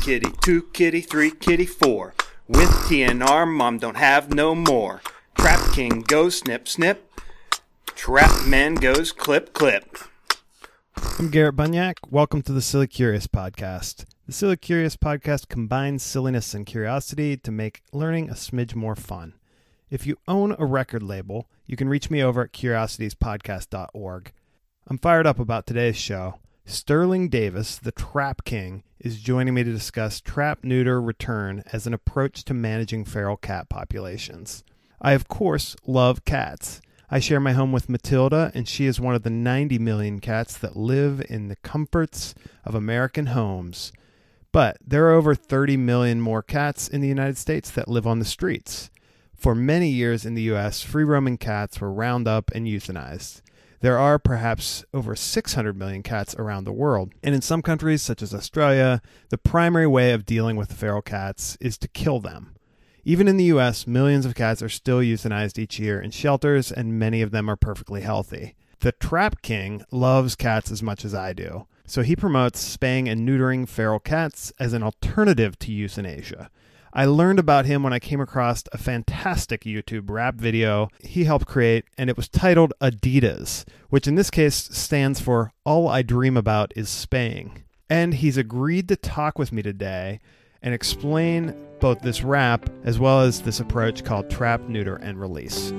kitty, two kitty, three kitty, four. With TNR, mom don't have no more. Trap King goes snip, snip. Trap Man goes clip, clip. I'm Garrett Bunyak. Welcome to the Silly Curious podcast. The Silly Curious podcast combines silliness and curiosity to make learning a smidge more fun. If you own a record label, you can reach me over at curiositiespodcast.org. I'm fired up about today's show. Sterling Davis, the Trap King, is joining me to discuss trap neuter return as an approach to managing feral cat populations. I, of course, love cats. I share my home with Matilda, and she is one of the 90 million cats that live in the comforts of American homes. But there are over 30 million more cats in the United States that live on the streets. For many years in the U.S., free roaming cats were round up and euthanized. There are perhaps over 600 million cats around the world, and in some countries, such as Australia, the primary way of dealing with feral cats is to kill them. Even in the US, millions of cats are still euthanized each year in shelters, and many of them are perfectly healthy. The Trap King loves cats as much as I do, so he promotes spaying and neutering feral cats as an alternative to euthanasia. I learned about him when I came across a fantastic YouTube rap video he helped create, and it was titled Adidas, which in this case stands for All I Dream About Is Spaying. And he's agreed to talk with me today and explain both this rap as well as this approach called trap, neuter, and release.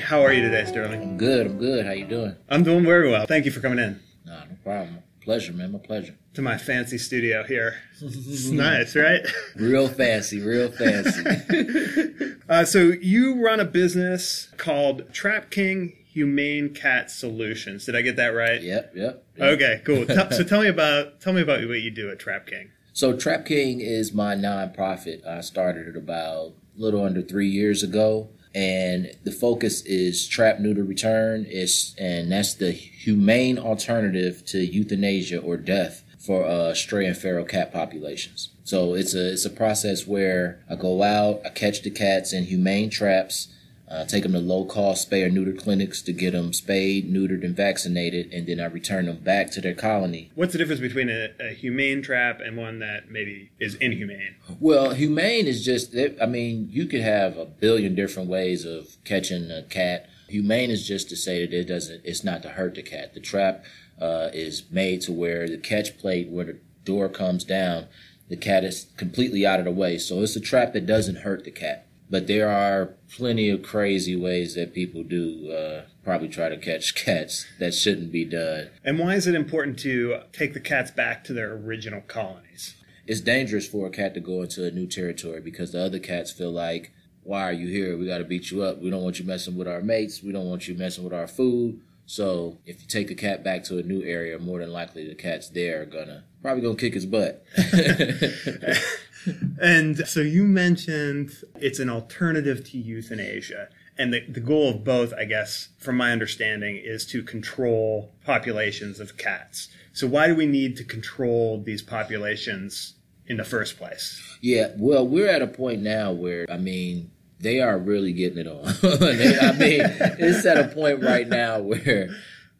How are you today, Sterling? I'm good. I'm good. How you doing? I'm doing very well. Thank you for coming in Nah, no problem. Pleasure, man. My pleasure. to my fancy studio here. It's nice, right? Real fancy. Real fancy. Uh, so you run a business called Trap King Humane Cat Solutions. Did I get that right? yep. Yep. Okay, cool. So tell me about tell me about what you do at Trap King. So Trap King is my nonprofit. I started it about a little under three years ago, and the focus is trap neuter return. Is and that's the humane alternative to euthanasia or death for uh, stray and feral cat populations. So it's a it's a process where I go out, I catch the cats in humane traps. Uh, take them to low cost spay or neuter clinics to get them spayed, neutered, and vaccinated, and then I return them back to their colony What's the difference between a, a humane trap and one that maybe is inhumane? Well, humane is just, I mean, you could have a billion different ways of catching a cat. Humane is just to say that it doesn't, it's not to hurt the cat. The trap uh, is made to where the catch plate, where the door comes down, the cat is completely out of the way. So it's a trap that doesn't hurt the cat. But there are plenty of crazy ways that people do uh, probably try to catch cats that shouldn't be done. And why is it important to take the cats back to their original colonies? it's dangerous for a cat to go into a new territory because the other cats feel like, why are you here? We got to beat you up. We don't want you messing with our mates. We don't want you messing with our food. So if you take a cat back to a new area, more than likely the cats there are gonna probably gonna kick his butt. And so you mentioned it's an alternative to euthanasia. And the, the goal of both, I guess, from my understanding, is to control populations of cats. So why do we need to control these populations in the first place? yeah, well, we're at a point now where I mean they are really getting it on. They- I mean, it's at a point right now where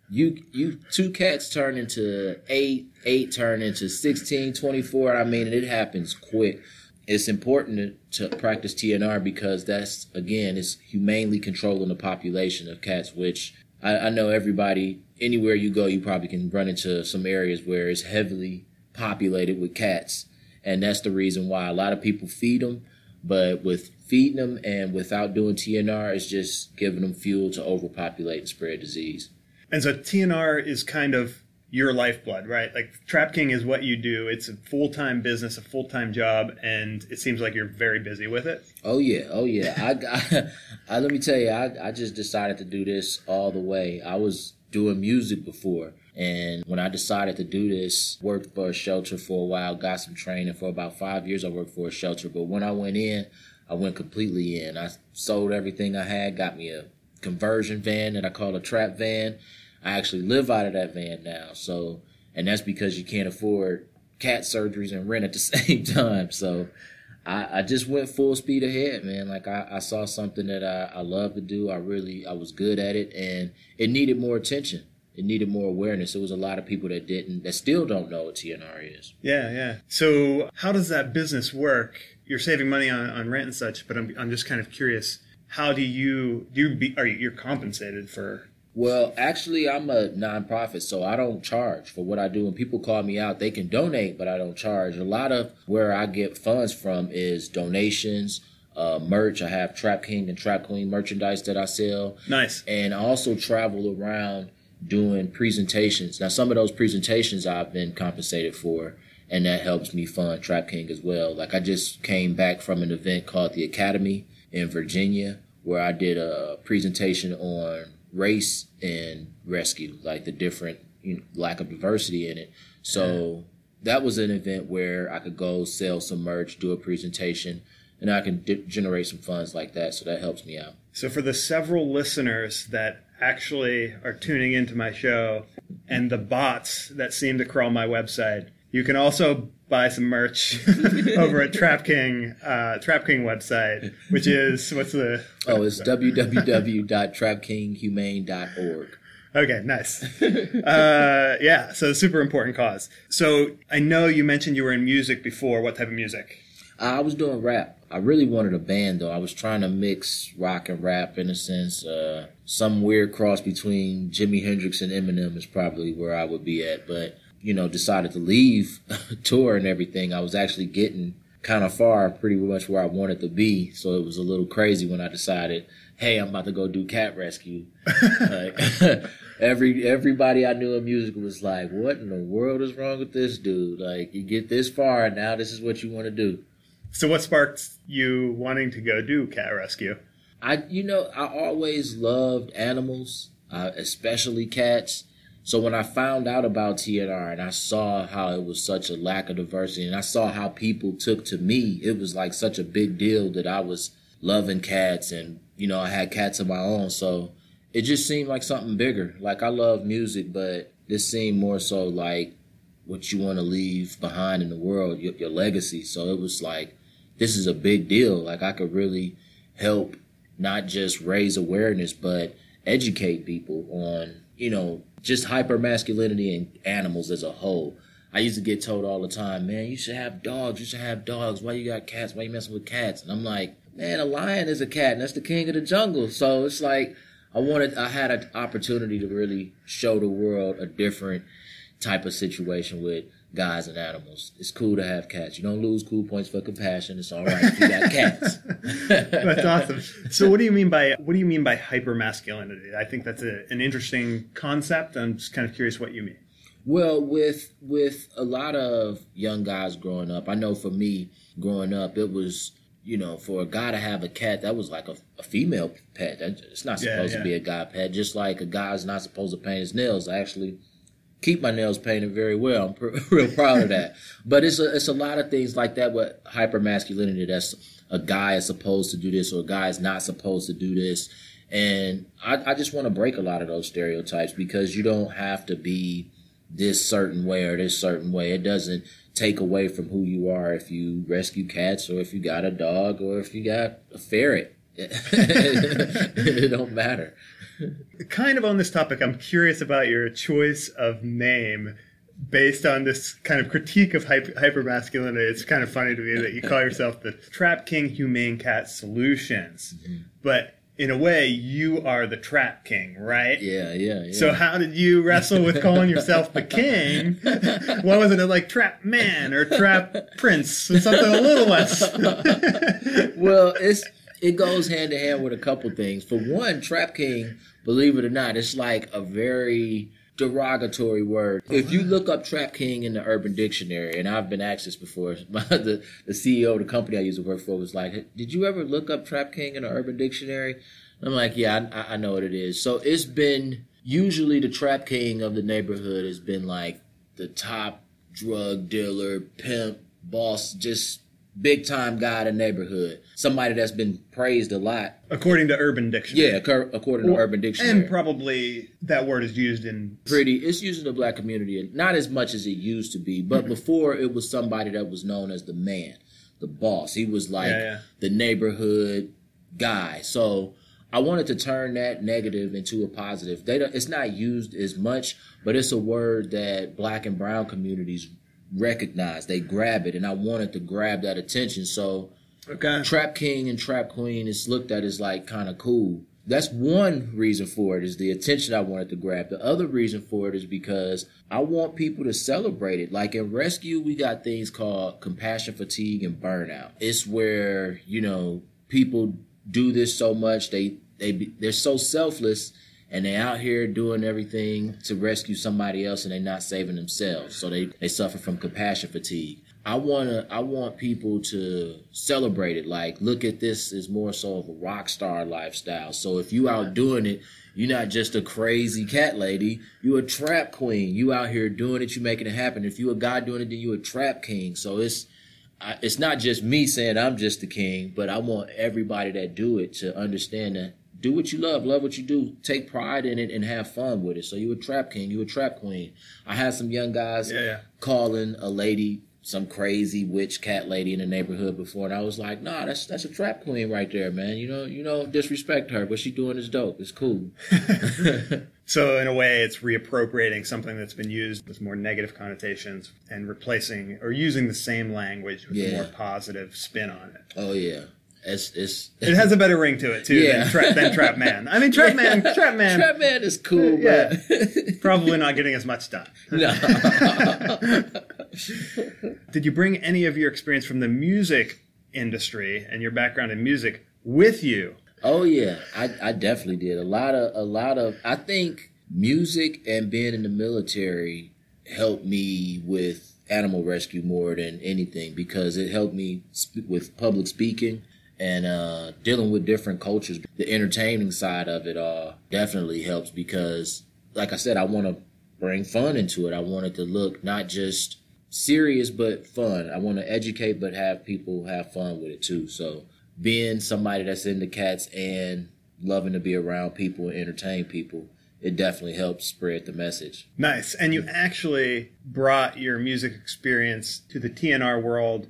you you two cats turn into eight, eight turn into 16, 24. I mean, it happens quick. It's important to, to practice TNR because that's again, it's humanely controlling the population of cats. Which I, I know everybody, anywhere you go, you probably can run into some areas where it's heavily populated with cats, and that's the reason why a lot of people feed them. But with feeding them and without doing TNR, it's just giving them fuel to overpopulate and spread disease. And so TNR is kind of your lifeblood, right? Like Trap King is what you do. It's a full time business, a full time job, and it seems like you're very busy with it. Oh yeah, oh yeah. I, I, I let me tell you, I, I just decided to do this all the way. I was doing music before, and when I decided to do this, worked for a shelter for a while, got some training for about five years. I worked for a shelter, but when I went in, I went completely in. I sold everything I had, got me a conversion van that I call a trap van. I actually live out of that van now, so and that's because you can't afford cat surgeries and rent at the same time. So I, I just went full speed ahead, man. Like I, I saw something that I, I love to do. I really I was good at it and it needed more attention. it needed more awareness. There was a lot of people that didn't, that still don't know what TNR is. Yeah, yeah. So how does that business work? You're saving money on, on rent and such, but I'm, I'm just kind of curious. How do you do? You be, are you you're compensated for? Well, actually, I'm a nonprofit, so I don't charge for what I do. When people call me out, they can donate, but I don't charge. A lot of where I get funds from is donations, uh, merch. I have Trap King and Trap Queen merchandise that I sell. Nice. And I also travel around doing presentations. Now, some of those presentations I've been compensated for, and that helps me fund Trap King as well. Like I just came back from an event called the Academy in Virginia, where I did a presentation on race and rescue, like the different you know, lack of diversity in it. So that was an event where I could go sell some merch, do a presentation, and I can di- generate some funds like that. So that helps me out. So for the several listeners that actually are tuning into my show and the bots that seem to crawl my website, you can also buy some merch over at Trap King, uh, Trap King website, which is what's the Oh, it's www.trapkinghumane.org. Okay, nice. uh, yeah, so super important cause. So I know you mentioned you were in music before. What type of music? I was doing rap. I really wanted a band though. I was trying to mix rock and rap in a sense. Uh, some weird cross between Jimi Hendrix and Eminem is probably where I would be at. But you know, decided to leave tour and everything. I was actually getting kind of far, pretty much where I wanted to be. So it was a little crazy when I decided, hey, I'm about to go do cat rescue. like, every everybody I knew in music was like, what in the world is wrong with this dude? Like, you get this far, and now this is what you want to do. So what sparked you wanting to go do cat rescue? I, you know, I always loved animals, uh, especially cats. So when I found out about TNR and I saw how it was such a lack of diversity and I saw how people took to me, it was like such a big deal that I was loving cats and, you know, I had cats of my own. So it just seemed like something bigger. Like I love music, but this seemed more so like what you want to leave behind in the world, your, your legacy. So it was like, this is a big deal. Like I could really help not just raise awareness, but educate people on, you know, just hyper masculinity in animals as a whole. I used to get told all the time, man, you should have dogs. You should have dogs. Why you got cats? Why you messing with cats? And I'm like, man, a lion is a cat, and that's the king of the jungle. So it's like I wanted, I had an opportunity to really show the world a different type of situation with guys and animals. It's cool to have cats. You don't lose cool points for compassion. It's all right if you got cats. That's awesome. So what do you mean by what do you mean by hyper masculinity? I think that's a, an interesting concept. I'm just kind of curious what you mean. Well, with with a lot of young guys growing up, I know for me growing up, it was you know for a guy to have a cat that was like a, a female pet. It's not Yeah, supposed yeah. to be a guy pet. Just like a guy's not supposed to paint his nails. I actually keep my nails painted very well. I'm pr- real proud of that. But it's a, it's a lot of things like that with hyper masculinity. That's a guy is supposed to do this or a guy is not supposed to do this. And I, I just want to break a lot of those stereotypes because you don't have to be this certain way or this certain way. It doesn't take away from who you are if you rescue cats or if you got a dog or if you got a ferret. it don't matter. Kind of on this topic, I'm curious about your choice of name based on this kind of critique of hyper, hypermasculinity. It's kind of funny to me that you call yourself the Trap King Humane Cat Solutions, mm-hmm. but in a way, you are the Trap King, right? Yeah, yeah, yeah. So how did you wrestle with calling yourself the king? Why wasn't it like Trap Man or Trap Prince or something a little less? well, it's it goes hand in hand with a couple things. For one, Trap King, believe it or not, it's like a very derogatory word. If you look up Trap King in the Urban Dictionary, and I've been asked this before, the, the CEO of the company I used to work for was like, "Did you ever look up Trap King in the Urban Dictionary?" I'm like, "Yeah, I, I know what it is." So it's been usually the Trap King of the neighborhood has been like the top drug dealer, pimp, boss, just big time guy in the neighborhood. Somebody that's been praised a lot. According to Urban Dictionary. Yeah, accor- according to Urban Dictionary. And probably that word is used in pretty it's used in the black community not as much as it used to be but mm-hmm. before it was somebody that was known as the man the boss he was like Yeah, yeah. the neighborhood guy so I wanted to turn that negative into a positive. They don't, it's not used as much, but it's a word that black and brown communities recognize. They grab it, and I wanted to grab that attention. So Okay. Trap King and Trap Queen is looked at as like kind of cool. That's one reason for it is the attention I wanted to grab. The other reason for it is because I want people to celebrate it. Like in rescue, we got things called compassion fatigue and burnout. It's where, you know, people do this so much they they they're so selfless and they out here doing everything to rescue somebody else and they're not saving themselves. So they they suffer from compassion fatigue. I wanna I want people to celebrate it. Like look at this as more so of a rock star lifestyle. So if you out doing it, you're not just a crazy cat lady. You a trap queen. You out here doing it. You making it happen. If you a guy doing it, then you a trap king. So it's I, it's not just me saying I'm just the king, but I want everybody that do it to understand that do what you love, love what you do, take pride in it, and have fun with it. So you a trap king, you a trap queen. I had some young guys Yeah, yeah. calling a lady some crazy witch cat lady in the neighborhood before, and I was like, nah, that's that's a trap queen right there, man. You know, you know, disrespect her, but she doing is dope. It's cool. So in a way, it's reappropriating something that's been used with more negative connotations and replacing or using the same language with a more positive spin on it. Oh yeah, it's it's It has a better ring to it too Yeah. than, tra- than Trap Man. I mean, Trap Man, Trap Man, Trap man is cool, Yeah. but probably not getting as much done. no. Did you bring any of your experience from the music industry and your background in music with you? Oh yeah, I, I definitely did. A lot of a lot of I think music and being in the military helped me with animal rescue more than anything because it helped me sp- with public speaking and uh, dealing with different cultures. The entertaining side of it uh, definitely helps because, like I said, I want to bring fun into it. I want it to look not just serious but fun. I want to educate but have people have fun with it too. So being somebody that's into cats and loving to be around people and entertain people, it definitely helps spread the message. Nice. And you actually brought your music experience to the TNR world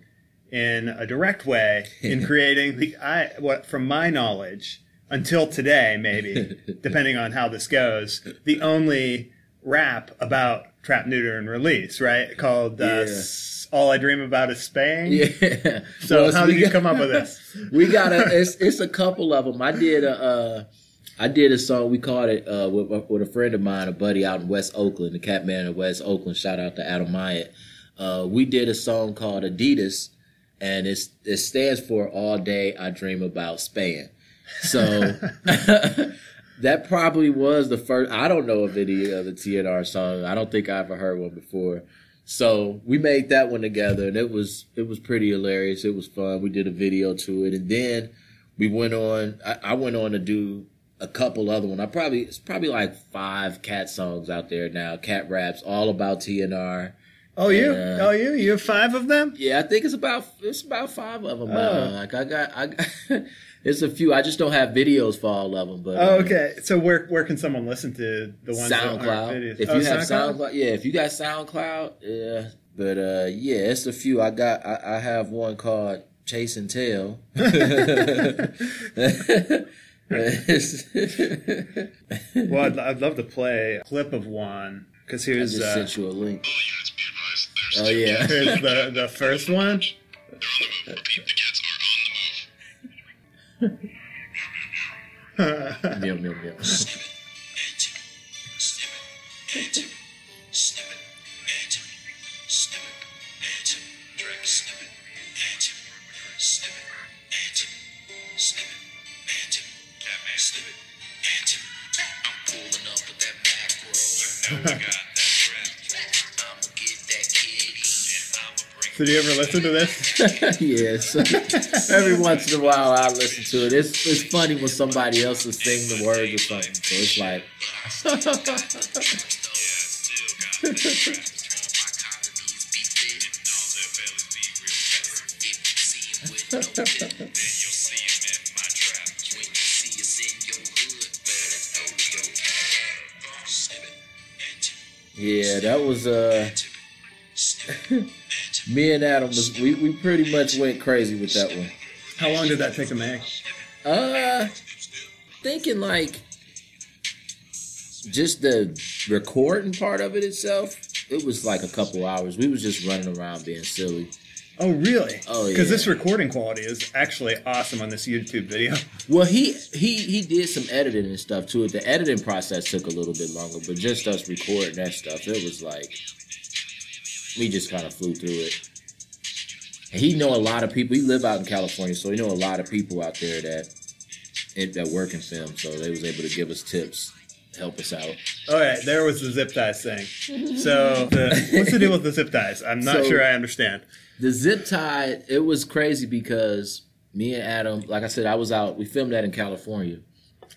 in a direct way in creating the I what from my knowledge until today maybe depending on how this goes the only rap about trap neuter and release right called uh, Yeah. S- all I dream about is Spain Yeah. so Well, how did you got- come up with this we got a it's it's a couple of them. I did a uh, I did a song. We called it uh, with with a friend of mine, a buddy out in West Oakland, the cat man in West Oakland. Shout out to Adam Myatt. Uh, we did a song called Adidas, and it's it stands for All Day I Dream About Span. So that probably was the first. I don't know a video of any other TNR song. I don't think I ever heard one before. So we made that one together, and it was it was pretty hilarious. It was fun. We did a video to it, and then we went on. I, I went on to do a couple other one. I probably it's probably like five cat songs out there now. Cat raps, all about TNR. Oh you Yeah. oh you you have five of them Yeah, I think it's about it's about five of them. Oh. Like I got I got, it's a few. I just don't have videos for all of them. But oh uh, okay so where where can someone listen to the ones that aren't SoundCloud. If Oh, you have SoundCloud? yeah. If you got SoundCloud, yeah. But uh, yeah, it's a few. I got. I, I have one called Chase and Tail. Well I'd, I'd love to play a clip of one because I here's just uh, sent you a link. Oh yeah. Here's the, the first one. Meow, meow, meow. Did you ever listen to this? yes. Every once in a while, I listen to it. It's it's funny when somebody else is singing the words or something. So it's like, yeah, that was uh, me and Adam was we we pretty much went crazy with that one. How long did that take to make? Uh, thinking like just the recording part of it itself. It was like a couple hours. We was just running around being silly. Oh, really? Oh, yeah. Because this recording quality is actually awesome on this YouTube video. Well, he he he did some editing and stuff to it. The editing process took a little bit longer, but just us recording that stuff, it was like we just kind of flew through it. And he know a lot of people. He live out in California, so he know a lot of people out there that that work in film. So they was able to give us tips, help us out. All right, there was the zip ties thing. So, the, what's the deal with the zip ties? I'm not So- sure I understand. The zip tie, it was crazy because me and Adam, like I said, I was out. We filmed that in California,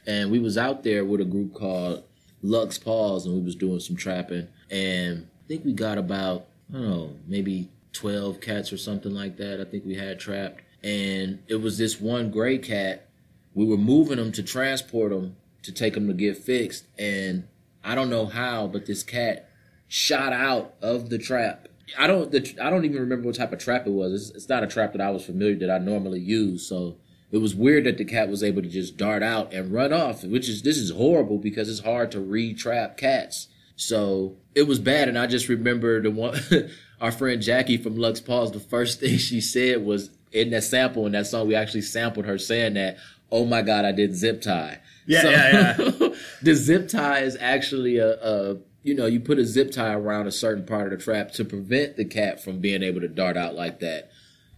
and we was out there with a group called Lux Paws, and we was doing some trapping. And I think we got about I don't know, maybe twelve cats or something like that. I think we had trapped, and it was this one gray cat. We were moving them to transport them to take them to get fixed, and I don't know how, but this cat shot out of the trap. I don't. The, I don't even remember what type of trap it was. It's, it's not a trap that I was familiar that I normally use. So it was weird that the cat was able to just dart out and run off. Which is this is horrible because it's hard to re-trap cats. So it was bad, and I just remember the one. our friend Jackie from Lux Paws. The first thing she said was in that sample in that song. We actually sampled her saying that. Oh my God, I did zip tie. Yeah, yeah, yeah. the zip tie is actually a, a you know you put a zip tie around a certain part of the trap to prevent the cat from being able to dart out like that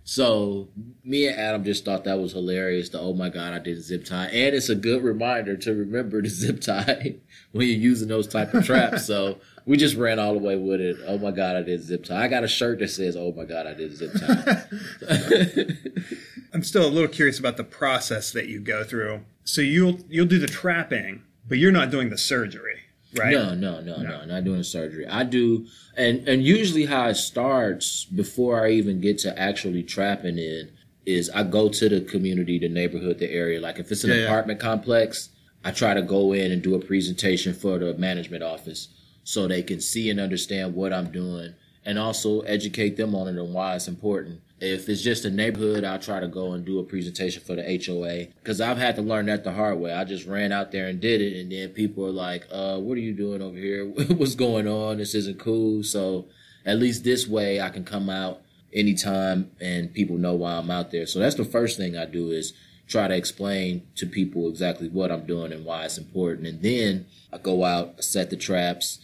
so me and adam just thought that was hilarious the oh my god i did a zip tie. And it's a good reminder to remember the zip tie when you're using those type of traps. So we just ran all the way with it. Oh my god i did zip tie. I got a shirt that says oh my god i did zip tie. I'm still a little curious about the process that you go through. So you'll you'll do the trapping, but you're not doing the surgery, right? No, no, no, no, not doing surgery. I do, and and usually how it starts before I even get to actually trapping in is I go to the community, the neighborhood, the area. Like if it's an Yeah, yeah. apartment complex, I try to go in and do a presentation for the management office so they can see and understand what I'm doing, and also educate them on it and why it's important. If it's just a neighborhood, I'll try to go and do a presentation for the HOA because I've had to learn that the hard way. I just ran out there and did it, and then people are like, "Uh, what are you doing over here? What's going on? This isn't cool." So at least this way, I can come out anytime and people know why I'm out there. So that's the first thing I do is try to explain to people exactly what I'm doing and why it's important, and then I go out, set the traps.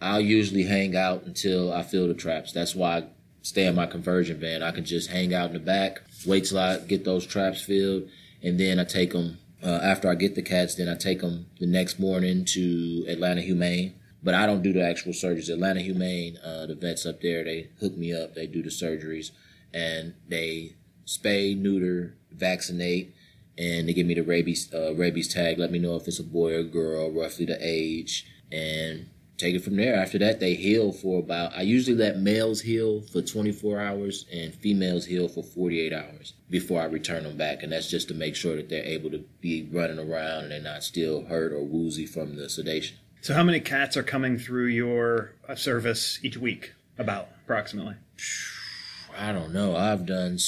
I'll usually hang out until I fill the traps. That's why I stay in my conversion van. I can just hang out in the back, wait till I get those traps filled, and then I take them. Uh, after I get the cats, then I take them the next morning to Atlanta Humane. But I don't do the actual surgeries. Atlanta Humane, uh, the vets up there, they hook me up. They do the surgeries, and they spay, neuter, vaccinate, and they give me the rabies uh, rabies tag. Let me know if it's a boy or girl, roughly the age, and take it from there. After that, they heal for about. I usually let males heal for 24 hours and females heal for 48 hours before I return them back, and that's just to make sure that they're able to be running around and they're not still hurt or woozy from the sedation. So how many cats are coming through your uh, service each week? About approximately. I don't know. I've done,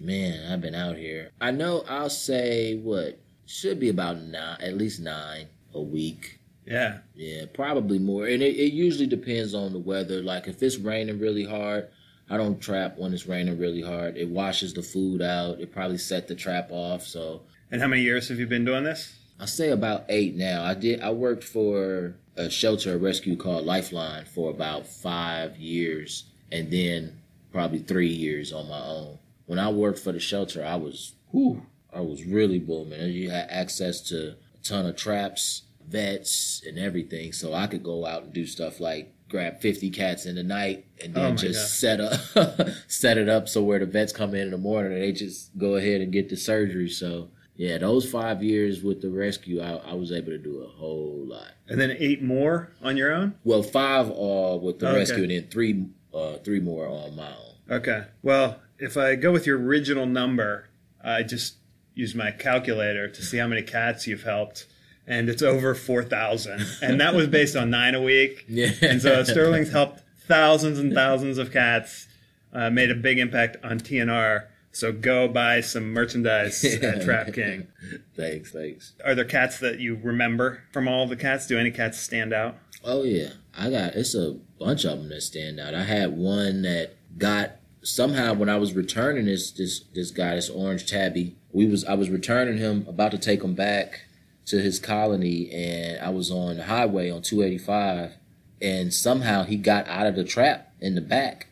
man, I've been out here. I know I'll say what should be about nine, at least nine a week. Yeah. Yeah, probably more. And it, it usually depends on the weather. Like if it's raining really hard, I don't trap when it's raining really hard. It washes the food out. It probably set the trap off. So And how many years have you been doing this? I say about eight now. I did. I worked for a shelter, a rescue called Lifeline for about five years, and then probably three years on my own. When I worked for the shelter, I was, whew, I was really booming. You had access to a ton of traps, vets, and everything, so I could go out and do stuff like grab 50 cats in the night and Oh then my just God. set up set it up so where the vets come in in the morning and they just go ahead and get the surgery so yeah those five years with the rescue i, I was able to do a whole lot And then eight more on your own? well five all with the Okay. rescue and then three uh three more on my own Okay. Well, if I go with your original number, I just use my calculator to see how many cats you've helped, and it's over 4,000. And that was based on nine a week. Yeah. And so Sterling's helped thousands and thousands of cats, uh, made a big impact on TNR. So go buy some merchandise at Trap King. thanks, thanks. Are there cats that you remember from all the cats? Do any cats stand out? Oh yeah, I got it's a bunch of them that stand out. I had one that got somehow when I was returning this this this guy, this orange tabby. We was I was returning him, about to take him back to his colony, and I was on the highway on 285, and somehow he got out of the trap in the back.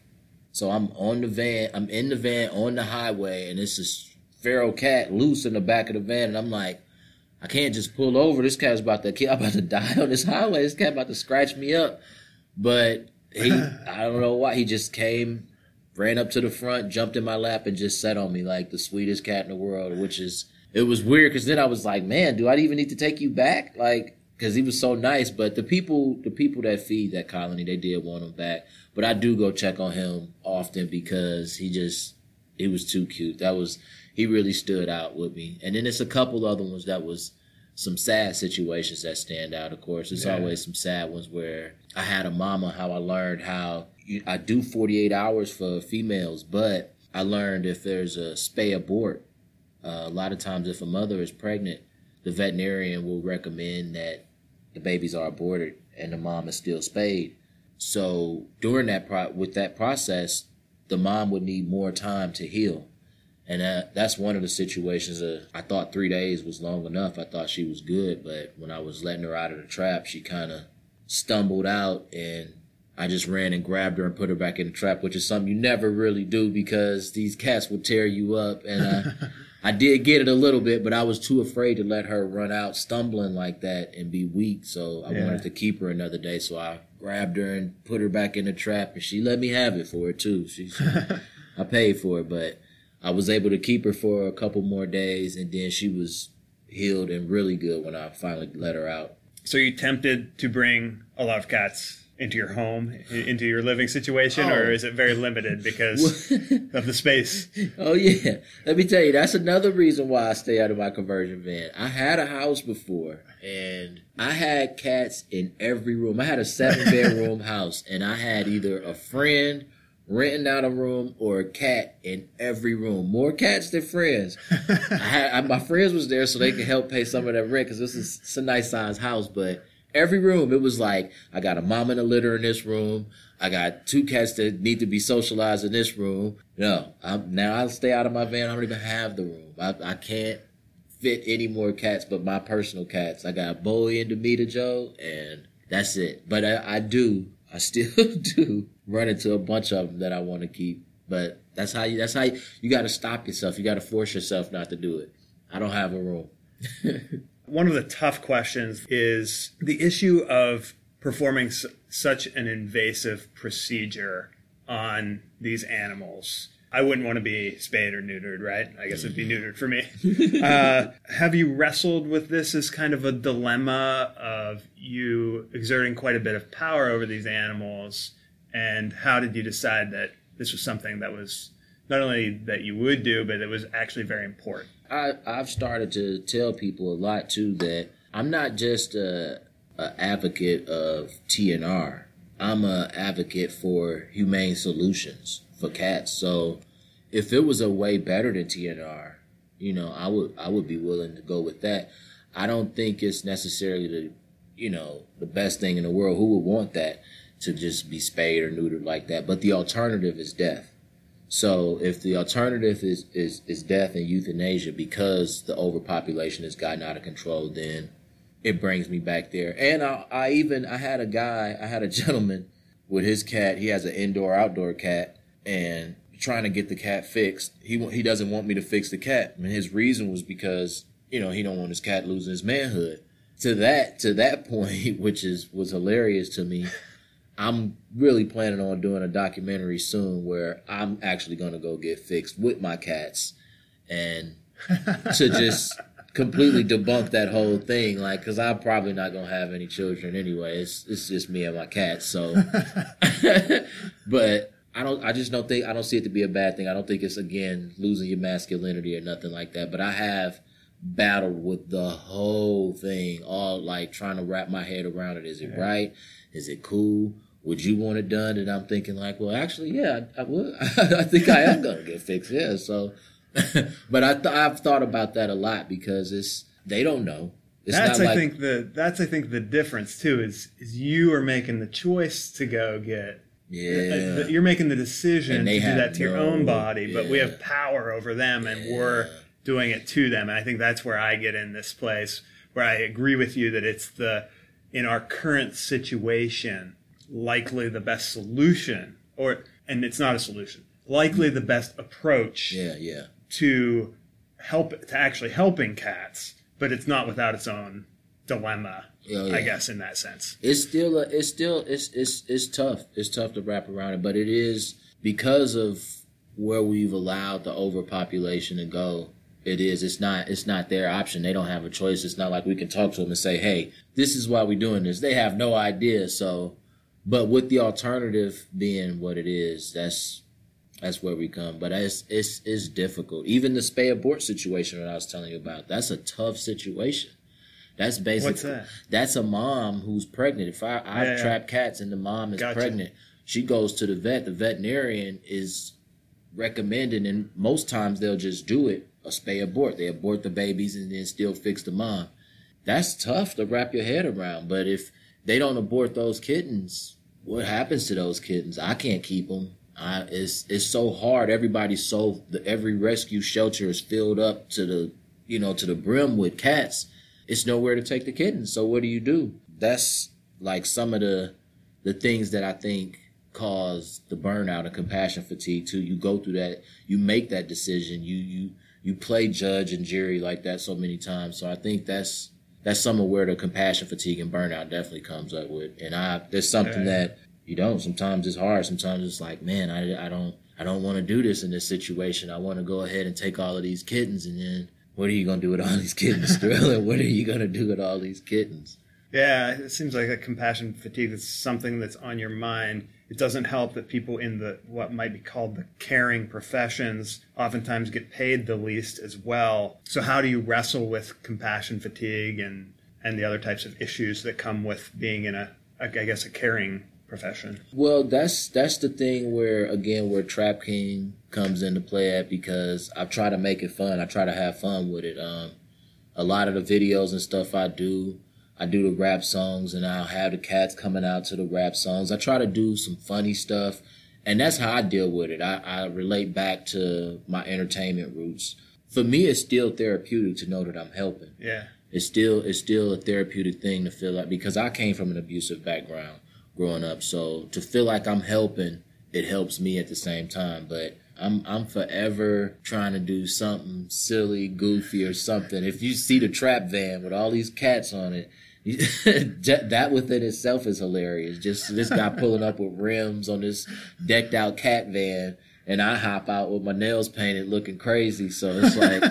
So I'm on the van, I'm in the van on the highway, and it's this feral cat loose in the back of the van, and I'm like, I can't just pull over. This cat's about to kill, I'm about to die on this highway. This cat about to scratch me up. But he I don't know why he just came, ran up to the front, jumped in my lap, and just sat on me like the sweetest cat in the world, which is it was weird because then I was like, man, do I even need to take you back? Like, because he was so nice. But the people, the people that feed that colony, they did want him back. But I do go check on him often because he just, he was too cute. That was, he really stood out with me. And then there's a couple other ones that was some sad situations that stand out. Of course, there's yeah. always some sad ones where I had a mama. How I learned how I do 48 hours for females, but I learned if there's a spay abort uh, a lot of times, if a mother is pregnant, the veterinarian will recommend that the babies are aborted and the mom is still spayed. So during that pro- with that process, the mom would need more time to heal, and that, that's one of the situations. That I thought three days was long enough. I thought she was good, but when I was letting her out of the trap, she kind of stumbled out and I just ran and grabbed her and put her back in the trap, which is something you never really do because these cats will tear you up. And uh, I did get it a little bit, but I was too afraid to let her run out stumbling like that and be weak. So I yeah. wanted to keep her another day. So I grabbed her and put her back in the trap, and she let me have it for it too. She, I paid for it, but I was able to keep her for a couple more days, and then she was healed and really good when I finally let her out. So you tempted to bring a lot of cats into your home, into your living situation, oh. or is it very limited because of the space? Oh yeah, let me tell you, that's another reason why I stay out of my conversion van. I had a house before, and I had cats in every room. I had a seven bedroom house, and I had either a friend renting out a room or a cat in every room. More cats than friends. I had I, my friends was there so they could help pay some of that rent because this is a nice size house, but every room it was like I got a mom in a litter in this room. I got two cats that need to be socialized in this room. No, I'm, now I'll stay out of my van. I don't even have the room. I, I can't fit any more cats but my personal cats. I got Bowie and Demeter Joe, and that's it. But I, I do, I still do run into a bunch of them that I want to keep. But that's how you. That's how you, you got to stop yourself. You got to force yourself not to do it. I don't have a room. One of the tough questions is the issue of performing s- such an invasive procedure on these animals. I wouldn't want to be spayed or neutered, right? I guess it'd be neutered for me. uh, have you wrestled with this as kind of a dilemma of you exerting quite a bit of power over these animals? And how did you decide that this was something that was not only that you would do, but it was actually very important? I, I've started to tell people a lot too that I'm not just a, a advocate of TNR. I'm a advocate for humane solutions for cats. So if it was a way better than TNR, you know, I would I would be willing to go with that. I don't think it's necessarily the you know the best thing in the world. Who would want that to just be spayed or neutered like that? But the alternative is death. So if the alternative is, is, is death and euthanasia because the overpopulation has gotten out of control, then it brings me back there. And I, I even, I had a guy, I had a gentleman with his cat. He has an indoor outdoor cat and trying to get the cat fixed. He, he doesn't want me to fix the cat. And his reason was because, you know, he don't want his cat losing his manhood. To that, to that point, which is, was hilarious to me. I'm really planning on doing a documentary soon where I'm actually going to go get fixed with my cats and to just completely debunk that whole thing. Like, cause I'm probably not going to have any children anyway. It's, it's just me and my cats. So, but I don't, I just don't think, I don't see it to be a bad thing. I don't think it's again losing your masculinity or nothing like that. But I have battled with the whole thing, all like trying to wrap my head around it. Is it right? Is it cool? Would you want it done? And I'm thinking like, well, actually, yeah, I, I would. I think I am gonna get fixed. Yeah, so but I th- I've thought about that a lot because it's they don't know. It's that's not I think the that's I think the difference too is is you are making the choice to go get yeah. uh, you're making the decision to do that to your own body, but we have power over them and we're doing it to them. And I think that's where I get in this place where I agree with you that it's the in our current situation likely the best solution or and it's not a solution. Likely the best approach yeah, yeah. to help to actually helping cats, but it's not without its own dilemma. Oh, yeah. I guess in that sense. It's still a, it's still it's it's it's tough. It's tough to wrap around it, but it is because of where we've allowed the overpopulation to go. It is. It's not. It's not their option. They don't have a choice. It's not like we can talk to them and say, "Hey, this is why we're doing this." They have no idea. So, but with the alternative being what it is, that's that's where we come. But it's it's it's difficult. Even the spay abort situation that I was telling you about. That's a tough situation. That's basically that? that's a mom who's pregnant. If I I've Yeah, trapped cats and the mom is Gotcha. pregnant, she goes to the vet. The veterinarian is recommending, and most times they'll just do it a spay abort. They abort the babies and then still fix the mom. That's tough to wrap your head around. But if they don't abort those kittens, what happens to those kittens? I can't keep them. I, it's it's so hard. Everybody's so the, every rescue shelter is filled up to the you know to the brim with cats. It's nowhere to take the kittens. So what do you do? That's like some of the the things that I think cause the burnout and compassion fatigue too. You go through that, you make that decision, you you you play judge and jury like that so many times. So I think that's that's some of where the compassion fatigue and burnout definitely comes up with. And I there's something Yeah. that you don't. Sometimes it's hard. Sometimes it's like, man, I I don't I don't want to do this in this situation. I want to go ahead and take all of these kittens and then what are you gonna do with all these kittens, Thriller? what are you gonna do with all these kittens? Yeah, it seems like a compassion fatigue is something that's on your mind. It doesn't help that people in the what might be called the caring professions oftentimes get paid the least as well. So how do you wrestle with compassion fatigue and and the other types of issues that come with being in a, I guess a caring profession? Well, that's that's the thing where again where Trap King comes into play at because I try to make it fun. I try to have fun with it. Um, a lot of the videos and stuff I do, I do the rap songs and I'll have the cats coming out to the rap songs. I try to do some funny stuff, and that's how I deal with it. I, I relate back to my entertainment roots. For me, it's still therapeutic to know that I'm helping Yeah. it's still it's still a therapeutic thing to feel like because I came from an abusive background growing up. So to feel like I'm helping, it helps me at the same time. But I'm I'm forever trying to do something silly, goofy, or something. If you see the trap van with all these cats on it. that within itself is hilarious. Just this guy pulling up with rims on this decked out cat van, and I hop out with my nails painted, looking crazy. So it's like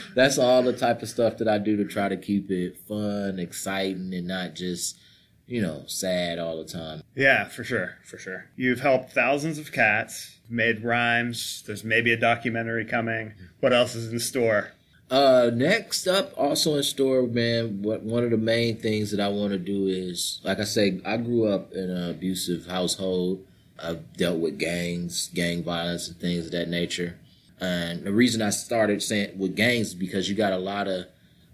that's all the type of stuff that I do to try to keep it fun, exciting, and not just you know sad all the time. Yeah, for sure, for sure. You've helped thousands of cats, made rhymes. There's maybe a documentary coming. What else is in store? Uh, next up, also in store, man. What one of the main things that I want to do is, like I say, I grew up in an abusive household. I've dealt with gangs, gang violence, and things of that nature. And the reason I started saying with gangs is because you got a lot of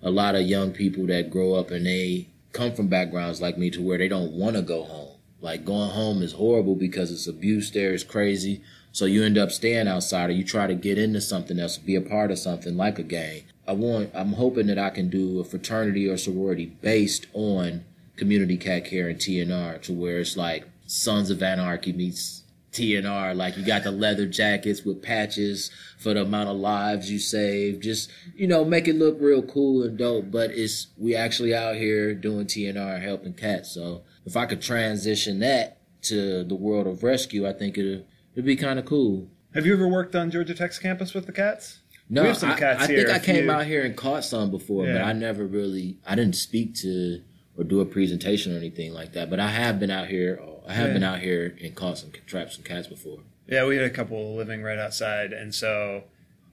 a lot of young people that grow up and they come from backgrounds like me to where they don't want to go home. Like going home is horrible because it's abuse there, it's crazy. So you end up staying outside or you try to get into something else, be a part of something like a gang. I want I'm hoping that I can do a fraternity or sorority based on community cat care and TNR to where it's like Sons of Anarchy meets TNR. Like you got the leather jackets with patches for the amount of lives you save. Just, you know, make it look real cool and dope. But it's, we actually out here doing TNR helping cats. So if I could transition that to the world of rescue, I think it'd, it'd be kind of cool. Have you ever worked on Georgia Tech's campus with the cats? No, We have some I, I think I came you- out here and caught some before, but I never really, I didn't speak to or do a presentation or anything like that. But I have been out here, I have Yeah. been out here and caught some, trapped some cats before. Yeah, we had a couple living right outside, and so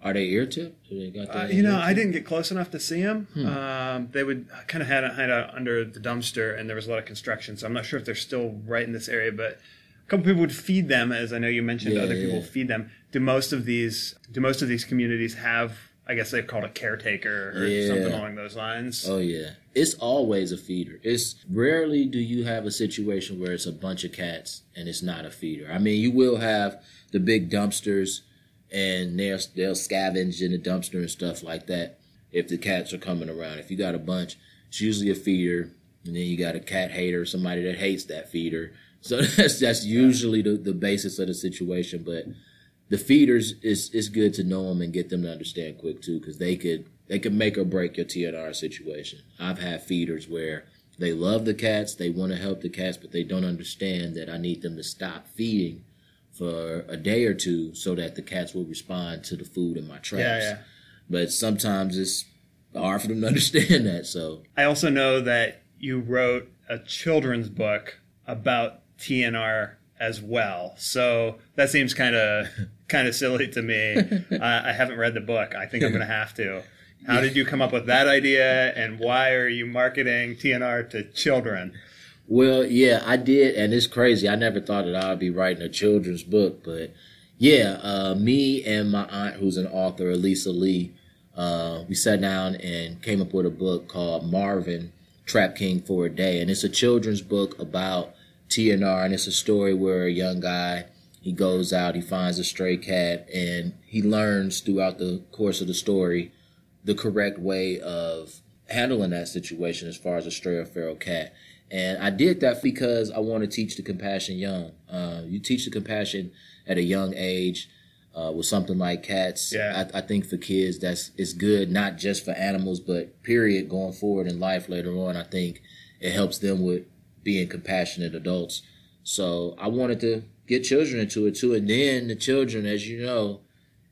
Are they ear tipped? They uh, you know I didn't get close enough to see them. Hmm. Um, they would kind of had a hide out under the dumpster, and there was a lot of construction, so I'm not sure if they're still right in this area. But couple people would feed them, as I know you mentioned. Yeah, other people yeah. feed them. Do most of these do most of these communities have? I guess they're called a caretaker or Yeah. something along those lines. Oh yeah, it's always a feeder. It's rarely do you have a situation where it's a bunch of cats and it's not a feeder. I mean, you will have the big dumpsters, and they'll they'll scavenge in the dumpster and stuff like that. If the cats are coming around, if you got a bunch, it's usually a feeder, and then you got a cat hater, somebody that hates that feeder. So that's that's usually the, the basis of the situation. But the feeders is it's good to know them and get them to understand quick too, because they could they could make or break your TNR situation. I've had feeders where they love the cats, they want to help the cats, but they don't understand that I need them to stop feeding for a day or two so that the cats will respond to the food in my traps. Yeah, yeah. But sometimes it's hard for them to understand that. So I also know that you wrote a children's book about TNR as well. So that seems kind of kind of silly to me. I, I haven't read the book. I think I'm going to have to. How did you come up with that idea, and why are you marketing TNR to children? Well, yeah, I did, and it's crazy. I never thought that I'd be writing a children's book, but yeah, uh, me and my aunt, who's an author, Elisa Lee, uh, we sat down and came up with a book called Marvin Trap King for a Day, and it's a children's book about TNR, and it's a story where a young guy he goes out, he finds a stray cat, and he learns throughout the course of the story the correct way of handling that situation as far as a stray or feral cat. And I did that because I want to teach the compassion young. Uh, you teach the compassion at a young age uh, with something like cats. Yeah. I, I think for kids, that's it's good not just for animals, but period going forward in life later on. I think it helps them with being compassionate adults. So I wanted to get children into it too, and then the children, as you know,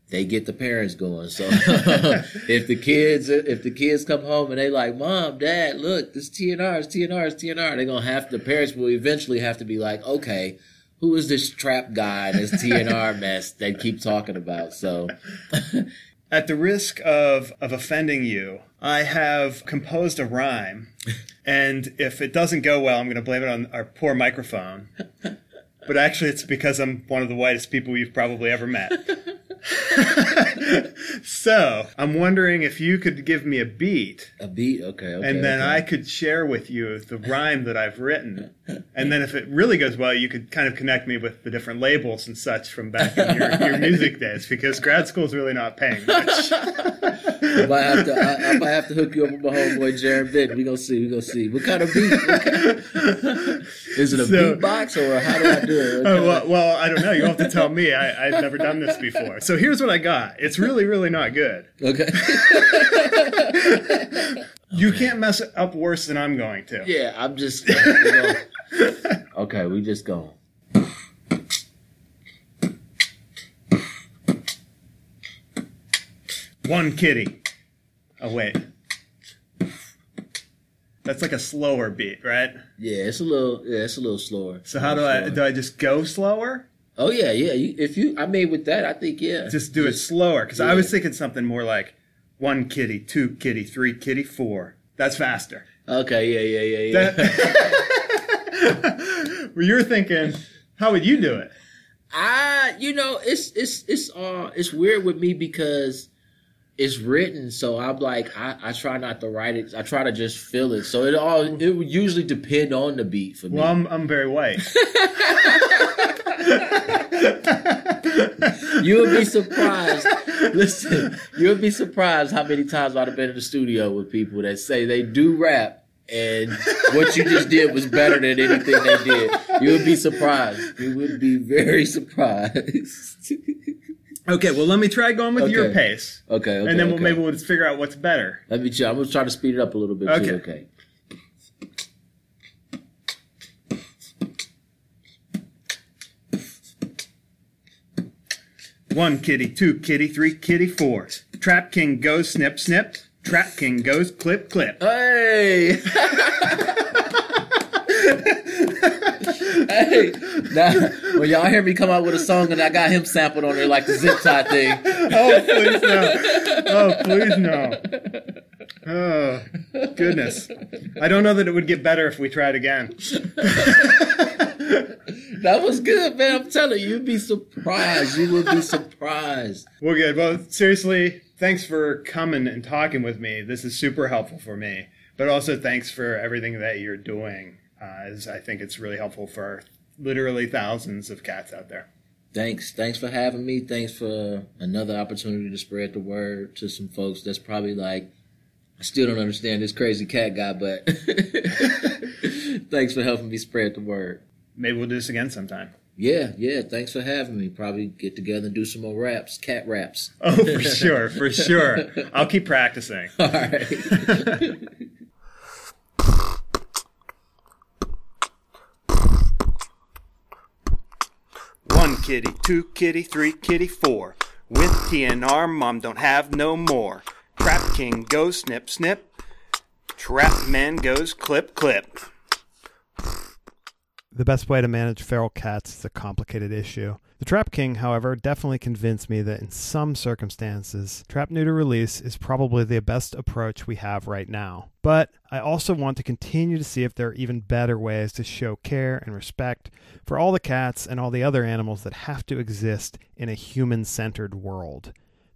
they get the parents going. So if the kids if the kids come home and they like, Mom, Dad, look, this TNR, it's TNR, it's TNR, they're gonna have the parents will eventually have to be like, okay, who is this trap guy and this TNR mess they keep talking about? So At the risk of of offending you, I have composed a rhyme, and if it doesn't go well, I'm going to blame it on our poor microphone. But actually, it's because I'm one of the whitest people you've probably ever met. so I'm wondering if you could give me a beat, a beat, okay, okay. and then okay. I could share with you the rhyme that I've written. And then if it really goes well, you could kind of connect me with the different labels and such from back in your, your music days, because grad school is really not paying much. I might have to I, I might have to hook you up with my homeboy Jared Benton. We're gonna see, We're gonna see. What kind of beat? Is it a So- beatbox or how do I do it? Oh, well, well, I don't know. You'll have to tell me. I, I've never done this before. So here's what I got. It's really, really not good. okay. You can't mess it up worse than I'm going to. yeah, I'm just Okay, we just go. One kitty. Oh, wait. That's like a slower beat, right? Yeah, it's a little yeah, it's a little slower. So how do I do? I just go slower? Oh yeah, yeah. You, if you, I mean, with that, I think yeah. Just do it slower? Because I was thinking something more like one kitty, two kitty, three kitty, four. That's faster. Okay, yeah, yeah, yeah, yeah. That, Well, you're thinking, how would you do it? I, you know, it's it's it's uh it's weird with me because it's written, so I'm like I, I try not to write it. I try to just feel it. So it all it would usually depend on the beat for me. Well, I'm, I'm very white. you would be surprised. Listen, you would be surprised how many times I've been in the studio with people that say they do rap and what you just did was better than anything they did. You would be surprised. You would be very surprised. Okay, well, let me try going with your pace. okay, okay. and then we'll, okay. maybe we'll just figure out what's better. Let me try. I'm gonna try to speed it up a little bit Okay. too. Okay. One kitty, two kitty, three kitty, four. Trap king goes snip, snip. Trap king goes clip, clip. Hey. hey. Now, when y'all hear me come out with a song and I got him sampled on there like the zip tie thing. Oh, please no. Oh, please no. Oh, goodness. I don't know that it would get better if we tried again. that was good, man. I'm telling you, you'd be surprised. You would be surprised. Well, good. Well, seriously, thanks for coming and talking with me. This is super helpful for me. But also, thanks for everything that you're doing. Uh, as I think it's really helpful for literally thousands of cats out there. Thanks. Thanks for having me. Thanks for another opportunity to spread the word to some folks that's probably like, I still don't understand this crazy cat guy, but thanks for helping me spread the word. Maybe we'll do this again sometime. Yeah, yeah. Thanks for having me. Probably get together and do some more raps, cat raps. Oh, for sure, for sure. I'll keep practicing. All right. One kitty, two kitty, three kitty, four. With TNR, mom don't have no more. Trap king goes snip, snip. Trap man goes clip, clip. The best way to manage feral cats is a complicated issue. The Trap King, however, definitely convinced me that in some circumstances, trap neuter release is probably the best approach we have right now. But I also want to continue to see if there are even better ways to show care and respect for all the cats and all the other animals that have to exist in a human centered world.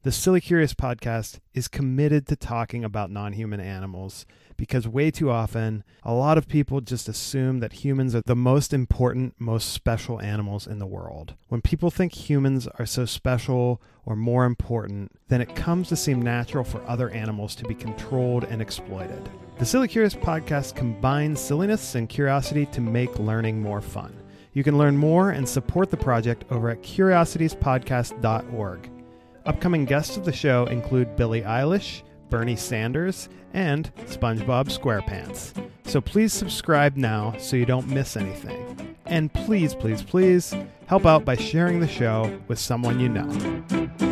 The Silly Curious podcast is committed to talking about non human animals because way too often, a lot of people just assume that humans are the most important, most special animals in the world. When people think humans are so special or more important, then it comes to seem natural for other animals to be controlled and exploited. The Silly Curious podcast combines silliness and curiosity to make learning more fun. You can learn more and support the project over at curiositiespodcast.org. Upcoming guests of the show include Billie Eilish, Bernie Sanders, and SpongeBob SquarePants. So please subscribe now so you don't miss anything. And please, please, please help out by sharing the show with someone you know.